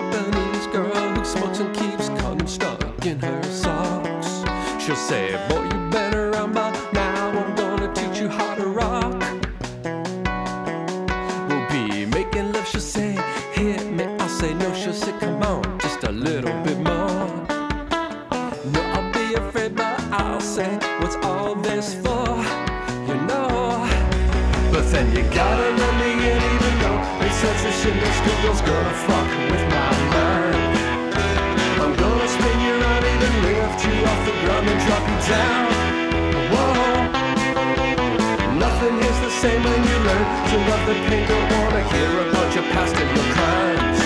Japanese girl who smokes and keeps condom stuck in her socks. She'll say, Boy, you better run by now. I'm gonna teach you how to rock. We'll be making love. She'll say, Hit me. I'll say, No. She'll say, Come on, just a little bit more. No, I'll be afraid, but I'll say, What's all this for? You know. But then you gotta let me in, even though it says this shit school girl's gonna fuck with my same when you learn to love the pain. Don't wanna hear about your past and your crimes.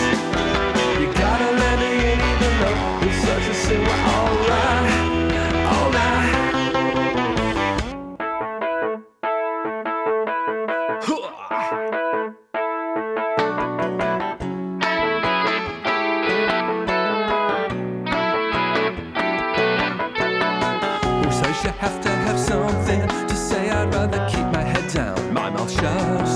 You gotta let me in, even though it's such a sin. We're alright, alright. You have to have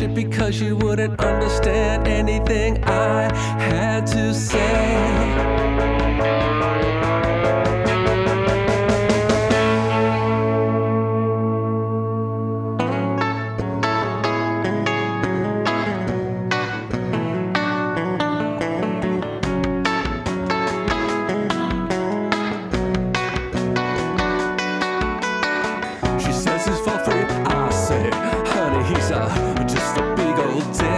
because you wouldn't understand anything I had to say. today.